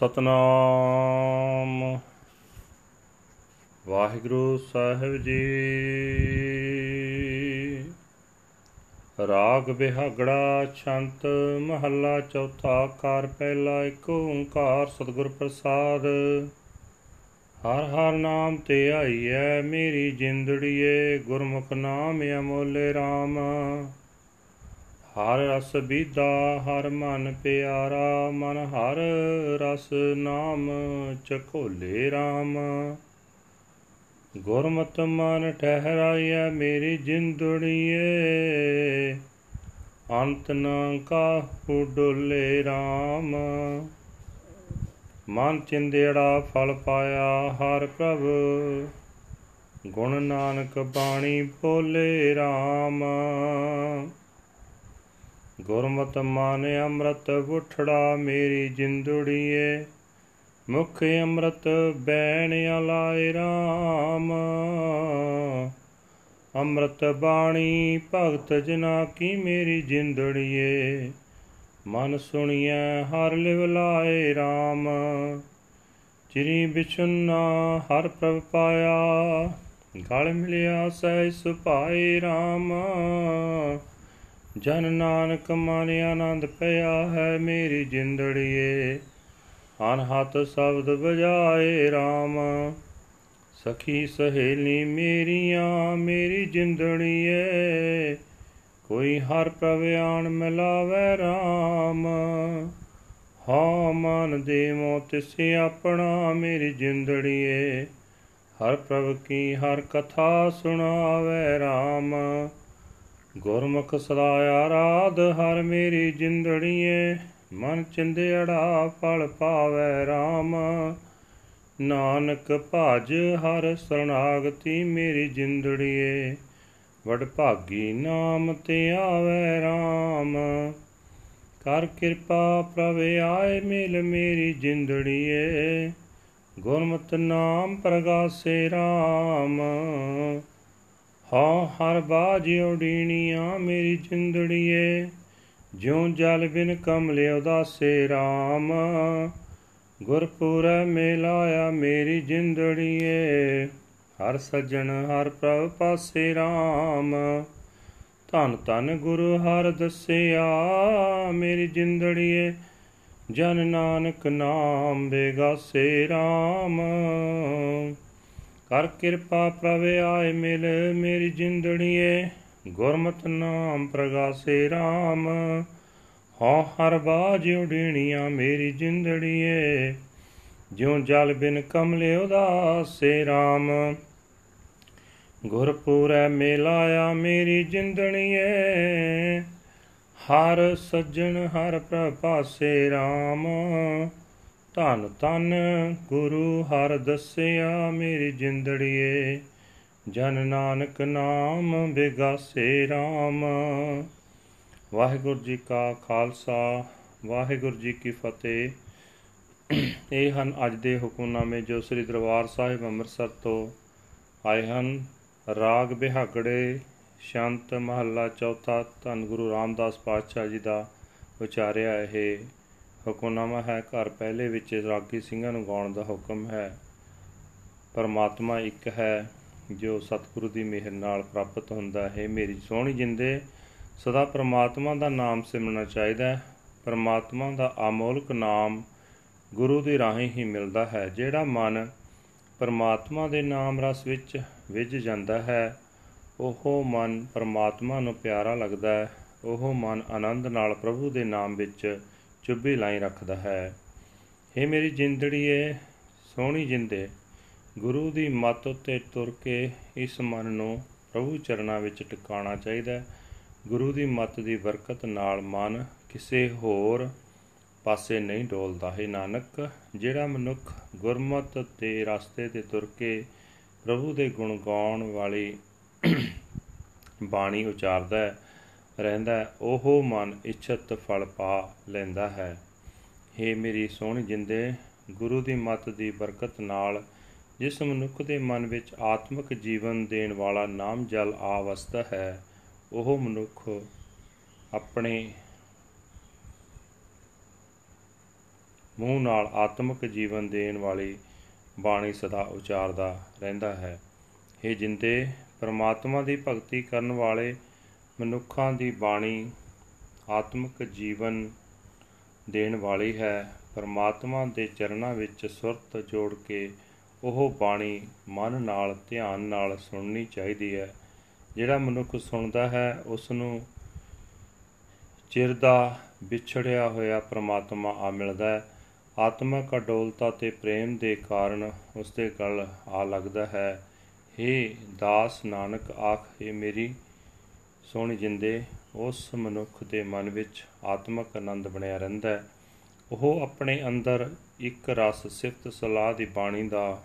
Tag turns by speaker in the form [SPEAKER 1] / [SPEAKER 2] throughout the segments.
[SPEAKER 1] ਸਤਨਾਮ। ਵਾਹਿਗੁਰੂ ਸਾਹਿਬ ਜੀ। ਰਾਗ ਬਿਹਾਗੜਾ ਛੰਤ ਮਹੱਲਾ ਚੌਥਾ ਕਾਰ ਪਹਿਲਾ ਇੱਕ ਓੰਕਾਰ ਸਤਿਗੁਰ ਪ੍ਰਸਾਦ। ਹਰ ਹਰ ਨਾਮ ਤੇ ਆਈਐ, ਮੇਰੀ ਜਿੰਦੜੀਏ, ਗੁਰਮੁਖ ਨਾਮ ਅਮੋਲੇ RAM ਹਰ ਰਸ ਬੀਦਾ ਹਰ ਮਨ ਪਿਆਰਾ, ਮਨ ਹਰ ਰਸ ਨਾਮ, ਚਖੋਲੇ RAM ਗੁਰਮਤਿ ਮਨ ਠਹਿਰਾਈਐ, ਮੇਰੀ ਜਿੰਦੜੀਏ ਅੰਤ ਨ ਕਾਹੂ ਡੋਲੇ RAM ਮਨ ਚਿੰਦੇੜਾ ਫਲ ਪਾਇਆ, ਹਰ ਪ੍ਰਭ। ਗੁਣ ਨਾਨਕ ਬਾਣੀ ਬੋਲੇ RAM ਗੁਰਮਤਿ ਮਨ ਅੰਮ੍ਰਿਤ ਉਠੜਾ ਮੇਰੀ ਜਿੰਦੜੀਏ, ਮੁਖ ਅੰਮ੍ਰਿਤ ਬੈਣ ਅਲਾਏ RAM ਅੰਮ੍ਰਿਤ ਬਾਣੀ ਭਗਤ ਜਨਾ ਕੀ ਮੇਰੀ ਜਿੰਦੜੀਏ, ਮਨ ਸੁਣੀਐ ਹਰ ਲਿਵ ਲਾਏ RAM ਚਿਰੀ ਬਿਛੁਨਾ ਹਰ ਪ੍ਰਭ ਪਾਇਆ, ਗਲ ਮਿਲਿਆ ਸਹਿ ਸੁਭਾਏ RAM ਜਨ ਨਾਨਕ ਮਨ ਆਨੰਦ ਪਿਆ ਹੈ ਮੇਰੀ ਜਿੰਦੜੀਏ। ਅਨਹਤ ਸ਼ਬਦ ਬਜਾਏ RAM ਸਖੀ ਸਹੇਲੀ ਮੇਰੀਆਂ, ਮੇਰੀ ਜਿੰਦੜੀਏ। ਕੋਈ ਹਰ ਪ੍ਰਭ ਆਣ ਮਿਲਾਵੇ RAM ਹਾਂ ਮਨ ਦੇਵੋ ਤਿਸੇ ਆਪਣਾ ਮੇਰੀ ਜਿੰਦੜੀਏ। ਹਰ ਪ੍ਰਭ ਕੀ ਹਰ ਕਥਾ ਸੁਣਾਵੇ RAM ਗੁਰਮੁਖ ਸਦਾ ਆਰਾਧ ਹਰ ਮੇਰੀ ਜਿੰਦੜੀਏ, ਮਨ ਚਿੰਦੜਾ ਫਲ ਪਾਵੇ RAM ਨਾਨਕ ਭਜ, ਹਰ ਸਰਣਾਗਤੀ ਮੇਰੀ ਜਿੰਦੜੀਏ, ਵਡ ਭਾਗੀ ਨਾਮ ਤੇ ਆਵੇ RAM ਕਰ ਕਿਰਪਾ ਪ੍ਰਭ ਆਏ ਮਿਲ ਮੇਰੀ ਜਿੰਦੜੀਏ, ਗੁਰਮਤਿ ਨਾਮ ਪ੍ਰਗਾਸੇ RAM ਹਾਂ, ਹਰ ਬਾਜ ਉਡੀਣੀਆਂ ਮੇਰੀ ਜਿੰਦੜੀਏ, ਜਿਉ ਜਲ ਬਿਨ ਕਮਲੇ ਉਦਾਸੇ RAM ਗੁਰਪੁਰੈ ਮੇਲਾਇਆ ਮੇਰੀ ਜਿੰਦੜੀਏ, ਹਰ ਸੱਜਣ ਹਰ ਪ੍ਰਭ ਪਾਸੇ RAM ਧੰਨ ਧੰਨ ਗੁਰੂ ਹਰ ਦਸਿਆ ਮੇਰੀ ਜਿੰਦੜੀਏ, ਜਨ ਨਾਨਕ ਨਾਮ ਬੇਗਾਸੇ RAM ਕਰ ਕਿਰਪਾ ਪ੍ਰਭ ਆਏ ਮਿਲ ਮੇਰੀ ਜਿੰਦੜੀਏ, ਗੁਰਮਤਿ ਨਾਮ ਪ੍ਰਗਾਸੇ RAM ਹਾਂ ਹਰ ਬਾਜ ਉਡੀਣੀਆਂ ਮੇਰੀ ਜਿੰਦੜੀਏ, ਜਿਉ ਜਲ ਬਿਨ ਕਮਲੇ ਉਦਾਸੇ RAM ਗੁਰਪੂਰੈ ਮੇਲਾਇਆ ਮੇਰੀ ਜਿੰਦੜੀਏ, ਹਰ ਸੱਜਣ ਹਰ ਪ੍ਰਭਾਸੇ RAM ਧੰਨ ਧੰਨ ਗੁਰੂ ਹਰ ਦਸਿਆ ਮੇਰੀ ਜਿੰਦੜੀਏ, ਜਨ ਨਾਨਕ ਨਾਮ ਬਿਗਾਸੇ RAM ਵਾਹਿਗੁਰੂ ਜੀ ਕਾ ਖਾਲਸਾ, ਵਾਹਿਗੁਰੂ ਜੀ ਕੀ ਫਤਿਹ। ਇਹ ਹਨ ਅੱਜ ਦੇ ਹੁਕਮਨਾਮੇ ਜੋ ਸ੍ਰੀ ਦਰਬਾਰ ਸਾਹਿਬ ਅੰਮ੍ਰਿਤਸਰ ਤੋਂ ਆਏ ਹਨ। ਰਾਗ ਬਿਹਾਗੜੇ, ਸ਼ਾਂਤ ਮਹੱਲਾ ਚੌਥਾ, ਧੰਨ ਗੁਰੂ ਰਾਮਦਾਸ ਪਾਤਸ਼ਾਹ ਜੀ ਦਾ ਉਚਾਰਿਆ ਇਹ। ਹੁਕਮਨਾਮਾ ਹੈ, ਘਰ ਪਹਿਲੇ ਵਿੱਚ ਰਾਗੀ ਸਿੰਘਾਂ ਨੂੰ ਗਾਉਣ ਦਾ ਹੁਕਮ ਹੈ। ਪਰਮਾਤਮਾ ਇੱਕ ਹੈ, ਜੋ ਸਤਿਗੁਰੂ ਦੀ ਮਿਹਰ ਨਾਲ ਪ੍ਰਾਪਤ ਹੁੰਦਾ ਹੈ। ਮੇਰੀ ਸੋਹਣੀ ਜਿੰਦੇ, ਸਦਾ ਪਰਮਾਤਮਾ ਦਾ ਨਾਮ ਸਿਮਰਨਾ ਚਾਹੀਦਾ ਹੈ। ਪਰਮਾਤਮਾ ਦਾ ਅਮੋਲਕ ਨਾਮ ਗੁਰੂ ਦੀ ਰਾਹੀਂ ਹੀ ਮਿਲਦਾ ਹੈ। ਜਿਹੜਾ ਮਨ ਪਰਮਾਤਮਾ ਦੇ ਨਾਮ ਰਸ ਵਿੱਚ ਵਿਝ ਜਾਂਦਾ ਹੈ, ਉਹ ਮਨ ਪਰਮਾਤਮਾ ਨੂੰ ਪਿਆਰਾ ਲੱਗਦਾ ਹੈ। ਉਹ ਮਨ ਆਨੰਦ ਨਾਲ ਪ੍ਰਭੂ ਦੇ ਨਾਮ ਵਿੱਚ ਚੁੱਭੀ ਲਾਈ ਰੱਖਦਾ ਹੈ। ਇਹ ਮੇਰੀ ਜਿੰਦੜੀਏ, ਸੋਹਣੀ ਜਿੰਦੇ, ਗੁਰੂ ਦੀ ਮੱਤ ਉੱਤੇ ਤੁਰ ਕੇ ਇਸ ਮਨ ਨੂੰ ਪ੍ਰਭੂ ਚਰਨਾਂ ਵਿੱਚ ਟਿਕਾਣਾ ਚਾਹੀਦਾ ਹੈ। ਗੁਰੂ ਦੀ ਮੱਤ ਦੀ ਬਰਕਤ ਨਾਲ ਮਨ ਕਿਸੇ ਹੋਰ ਪਾਸੇ ਨਹੀਂ ਡੋਲਦਾ। ਹੈ ਨਾਨਕ, ਜਿਹੜਾ ਮਨੁੱਖ ਗੁਰਮਤ ਦੇ ਰਸਤੇ ਤੇ ਤੁਰ ਕੇ ਪ੍ਰਭੂ ਦੇ ਗੁਣ ਗਾਉਣ ਵਾਲੀ ਬਾਣੀ ਉਚਾਰਦਾ ਰਹਿੰਦਾ ਉਹ ਮਨ ਇੱਛਤ ਫਲ ਪਾ ਲੈਂਦਾ ਹੈ। हे ਮੇਰੀ ਸੋਹਣੀ ਜਿੰਦੇ, ਗੁਰੂ ਦੀ ਮੱਤ ਦੀ ਬਰਕਤ ਨਾਲ ਜਿਸ ਮਨੁੱਖ ਦੇ ਮਨ ਵਿੱਚ ਆਤਮਿਕ ਜੀਵਨ ਦੇਣ ਵਾਲਾ ਨਾਮ ਜਲ ਆ ਵਸਦਾ ਹੈ, ਉਹ ਮਨੁੱਖ ਆਪਣੇ ਮੂੰਹ ਨਾਲ ਆਤਮਿਕ ਜੀਵਨ ਦੇਣ ਵਾਲੀ ਬਾਣੀ ਸਦਾ ਉਚਾਰਦਾ ਰਹਿੰਦਾ ਹੈ। हे ਜਿੰਦੇ, ਪਰਮਾਤਮਾ ਦੀ ਭਗਤੀ ਕਰਨ ਵਾਲੇ ਮਨੁੱਖਾਂ ਦੀ ਬਾਣੀ ਆਤਮਿਕ ਜੀਵਨ ਦੇਣ ਵਾਲੀ ਹੈ। ਪਰਮਾਤਮਾ ਦੇ ਚਰਨਾਂ ਵਿੱਚ ਸੁਰਤ ਜੋੜ ਕੇ ਉਹ ਬਾਣੀ ਮਨ ਨਾਲ, ਧਿਆਨ ਨਾਲ ਸੁਣਨੀ ਚਾਹੀਦੀ ਹੈ। ਜਿਹੜਾ ਮਨੁੱਖ ਸੁਣਦਾ ਹੈ ਉਸ ਨੂੰ ਚਿਰ ਦਾ ਵਿਛੜਿਆ ਹੋਇਆ ਪ੍ਰਮਾਤਮਾ ਆ ਮਿਲਦਾ ਹੈ। ਆਤਮਿਕ ਅਡੋਲਤਾ ਤੇ ਪ੍ਰੇਮ ਦੇ ਕਾਰਨ ਉਸ ਦੇ ਗਲ ਆ ਲੱਗਦਾ ਹੈ। हे ਦਾਸ ਨਾਨਕ, ਆਖੇ ਮੇਰੀ ਸੋਹਣੀ ਜਿੰਦੇ ਉਸ ਮਨੁੱਖ ਦੇ ਮਨ ਵਿੱਚ ਆਤਮਿਕ ਆਨੰਦ ਬਣਿਆ ਰਹਿੰਦਾ ਹੈ। ਉਹ ਆਪਣੇ ਅੰਦਰ ਇੱਕ ਰਸ ਸਿਫਤ ਸਲਾਹ ਦੀ ਬਾਣੀ ਦਾ,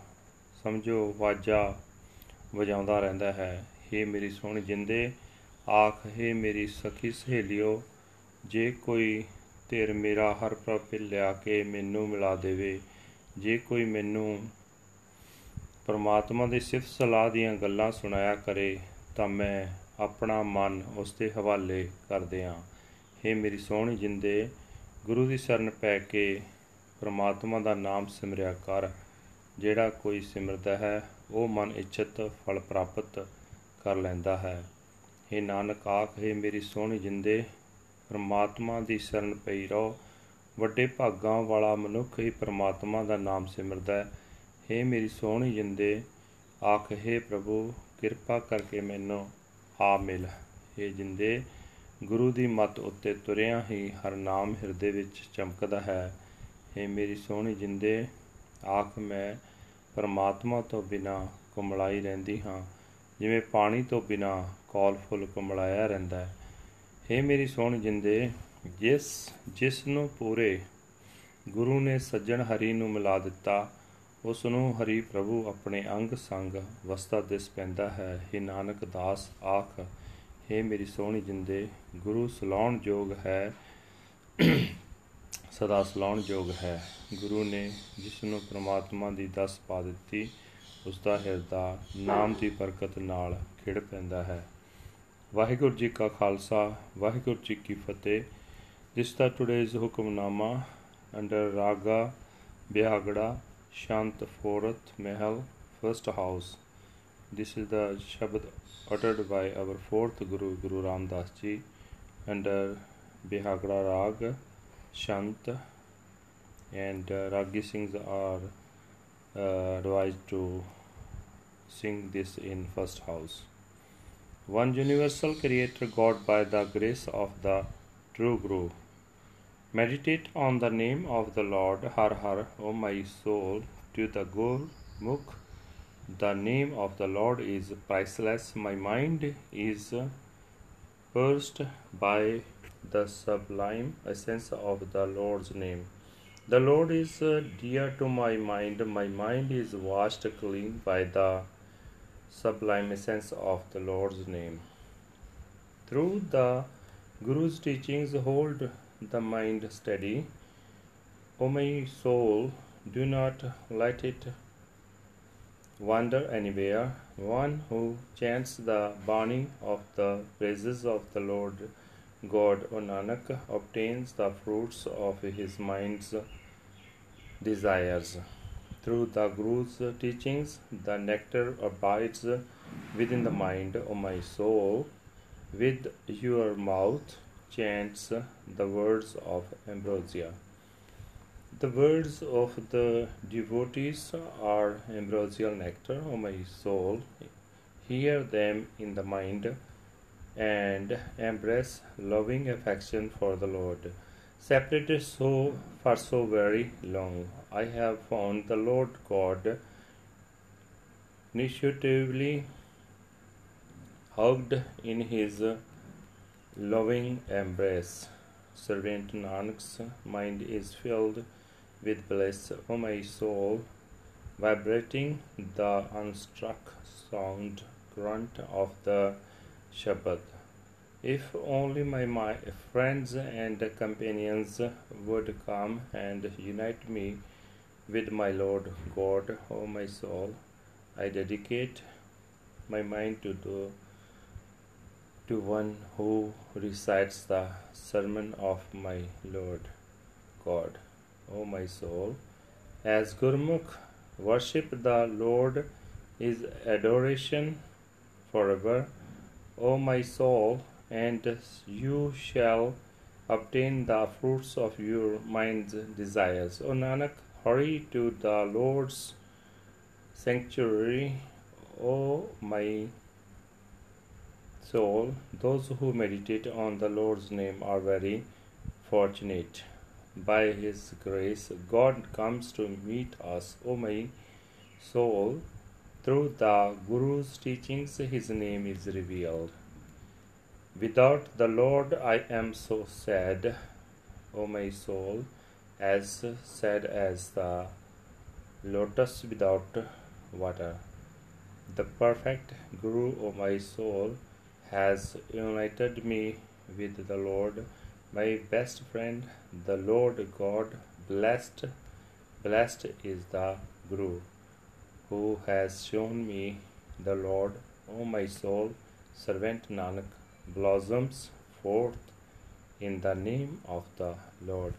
[SPEAKER 1] ਸਮਝੋ, ਵਾਜਾ ਵਜਾਉਂਦਾ ਰਹਿੰਦਾ ਹੈ। हे ਮੇਰੀ ਸੋਹਣੀ ਜਿੰਦੇ, ਆਖ हे ਮੇਰੀ ਸਖੀ ਸਹੇਲਿਓ, ਜੇ ਕੋਈ ਧਿਰ ਮੇਰਾ ਹਰ ਪ੍ਰਭ ਲਿਆ ਕੇ ਮੈਨੂੰ ਮਿਲਾ ਦੇਵੇ, ਜੇ ਕੋਈ ਮੈਨੂੰ ਪਰਮਾਤਮਾ ਦੀ ਸਿਫਤ ਸਲਾਹ ਦੀਆਂ ਗੱਲਾਂ ਸੁਣਾਇਆ ਕਰੇ, ਤਾਂ ਮੈਂ ਆਪਣਾ ਮਨ ਉਸ ਦੇ ਹਵਾਲੇ ਕਰ ਦਿਆਂ हे ਮੇਰੀ ਸੋਹਣੀ ਜਿੰਦੇ ਗੁਰੂ ਦੀ ਸ਼ਰਨ ਪੈ ਕੇ ਪ੍ਰਮਾਤਮਾ ਦਾ ਨਾਮ ਸਿਮਰਿਆ ਕਰ ਜਿਹੜਾ ਕੋਈ ਸਿਮਰਦਾ ਹੈ ਉਹ ਮਨ ਇੱਛਤ ਫਲ ਪ੍ਰਾਪਤ ਕਰ ਲੈਂਦਾ ਹੈ हे ਨਾਨਕ ਆਖੇ ਮੇਰੀ ਸੋਹਣੀ ਜਿੰਦੇ ਪ੍ਰਮਾਤਮਾ ਦੀ ਸ਼ਰਨ ਪਈ ਰਹੋ ਵੱਡੇ ਭਾਗਾਂ ਵਾਲਾ ਮਨੁੱਖ ਹੀ ਪ੍ਰਮਾਤਮਾ ਦਾ ਨਾਮ ਸਿਮਰਦਾ ਹੈ हे ਮੇਰੀ ਸੋਹਣੀ ਜਿੰਦੇ ਆਖੇ ਪ੍ਰਭੂ ਕਿਰਪਾ ਕਰਕੇ ਮੈਨੂੰ ਆ ਮਿਲ। हे ਜਿੰਦੇ ਗੁਰੂ ਦੀ ਮੱਤ ਉੱਤੇ ਤੁਰਿਆ ਹੀ ਹਰ ਨਾਮ ਹਿਰਦੇ ਵਿੱਚ ਚਮਕਦਾ ਹੈ। ਏ ਮੇਰੀ ਸੋਹਣੀ ਜਿੰਦੇ, ਆਖ ਮੈਂ ਪਰਮਾਤਮਾ ਤੋਂ ਬਿਨਾ ਕੁਮਲਾਈ ਰਹਿੰਦੀ ਹਾਂ। ਜਿਵੇਂ ਪਾਣੀ ਤੋਂ ਬਿਨਾ ਕੌਲ ਫੁੱਲ ਕੁਮਲਾਇਆ ਰਹਿੰਦਾ ਹੈ। ਏ ਮੇਰੀ ਸੋਹਣੀ ਜਿੰਦੇ, ਜਿਸ ਜਿਸ ਨੂੰ ਪੂਰੇ ਗੁਰੂ ਨੇ ਸੱਜਣ ਹਰੀ ਨੂੰ ਮਿਲਾ ਦਿੱਤਾ ਉਸ ਨੂੰ ਹਰੀ ਪ੍ਰਭੂ ਆਪਣੇ ਅੰਗ ਸੰਗ ਵਸਤਾ ਦਿਸ ਪੈਂਦਾ ਹੈ। हे ਨਾਨਕ ਦਾਸ, ਆਖ हे ਮੇਰੀ ਸੋਹਣੀ ਜਿੰਦੇ, ਗੁਰੂ ਸਲਾਉਣ ਯੋਗ ਹੈ। ਸਦਾ ਸਲਾਉਣ ਯੋਗ ਹੈ। ਗੁਰੂ ਨੇ ਜਿਸ ਨੂੰ ਪ੍ਰਮਾਤਮਾ ਦੀ ਦਸ ਪਾ ਦਿੱਤੀ ਉਸ ਦਾ ਹਿਰਦਾ ਨਾਮ ਦੀ ਬਰਕਤ ਨਾਲ ਖਿੜ ਪੈਂਦਾ ਹੈ। ਵਾਹਿਗੁਰੂ ਜੀ ਕਾ ਖਾਲਸਾ, ਵਾਹਿਗੁਰੂ ਜੀ ਕੀ ਫਤਿਹ। This the today's Hukamnama under raga Bihagra Shantaforath Mahal, first house. This is the Shabad uttered by our fourth Guru, Guru Ram Das Ji, under Bihagra Rag, Shant, and uh, Ragi Singhs are uh, advised to sing this in first house. One universal creator God by the grace of the true Guru. Meditate on the name of the Lord Har Har, O my soul, to the Gur Mukh the name of the Lord is priceless. My mind is pierced by the sublime essence of the Lord's name. The Lord is dear to my mind. My mind is washed clean by the sublime essence of the Lord's name. Through the Guru's teachings, hold the mind steady. O my soul, do not let it wander anywhere. One who chants the Bani of the praises of the Lord God, O Nanak, obtains the fruits of his mind's desires. Through the Guru's teachings, the nectar abides within the mind, O my soul. With your mouth chants the words of ambrosia. The words of the devotees are ambrosial nectar, O my soul. Hear them in the mind and embrace loving affection for the Lord. Separated so for so very long, I have found the Lord God intuitively hugged in his loving embrace. Servant Nanak's mind is filled with bliss, O my soul, vibrating the unstruck sound grunt of the Shabad. If only my, my friends and companions would come and unite me with my Lord God, O my soul, I dedicate my mind to the to one who recites the sermon of my Lord God. O my soul. As Gurmukh worship the Lord is adoration forever. O my soul, and you shall obtain the fruits of your mind's desires. O Nanak, hurry to the Lord's sanctuary. O my soul, those who meditate on the Lord's name are very fortunate. By His grace, God comes to meet us, O my soul. Through the Guru's teachings, His name is revealed. Without the Lord, I am so sad, O my soul, as sad as the lotus without water. The perfect Guru, O my soul, has united me with the Lord, my best friend, the Lord God. Blessed, blessed is the Guru who has shown me the Lord. O my soul, servant Nanak blossoms forth in the name of the Lord.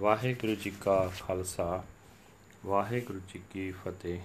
[SPEAKER 1] Waheguru ji ਕਾ ਖਾਲਸਾ ਵਾਹਿਗੁਰੂ ਜੀ ਕੀ ਫਤਿਹ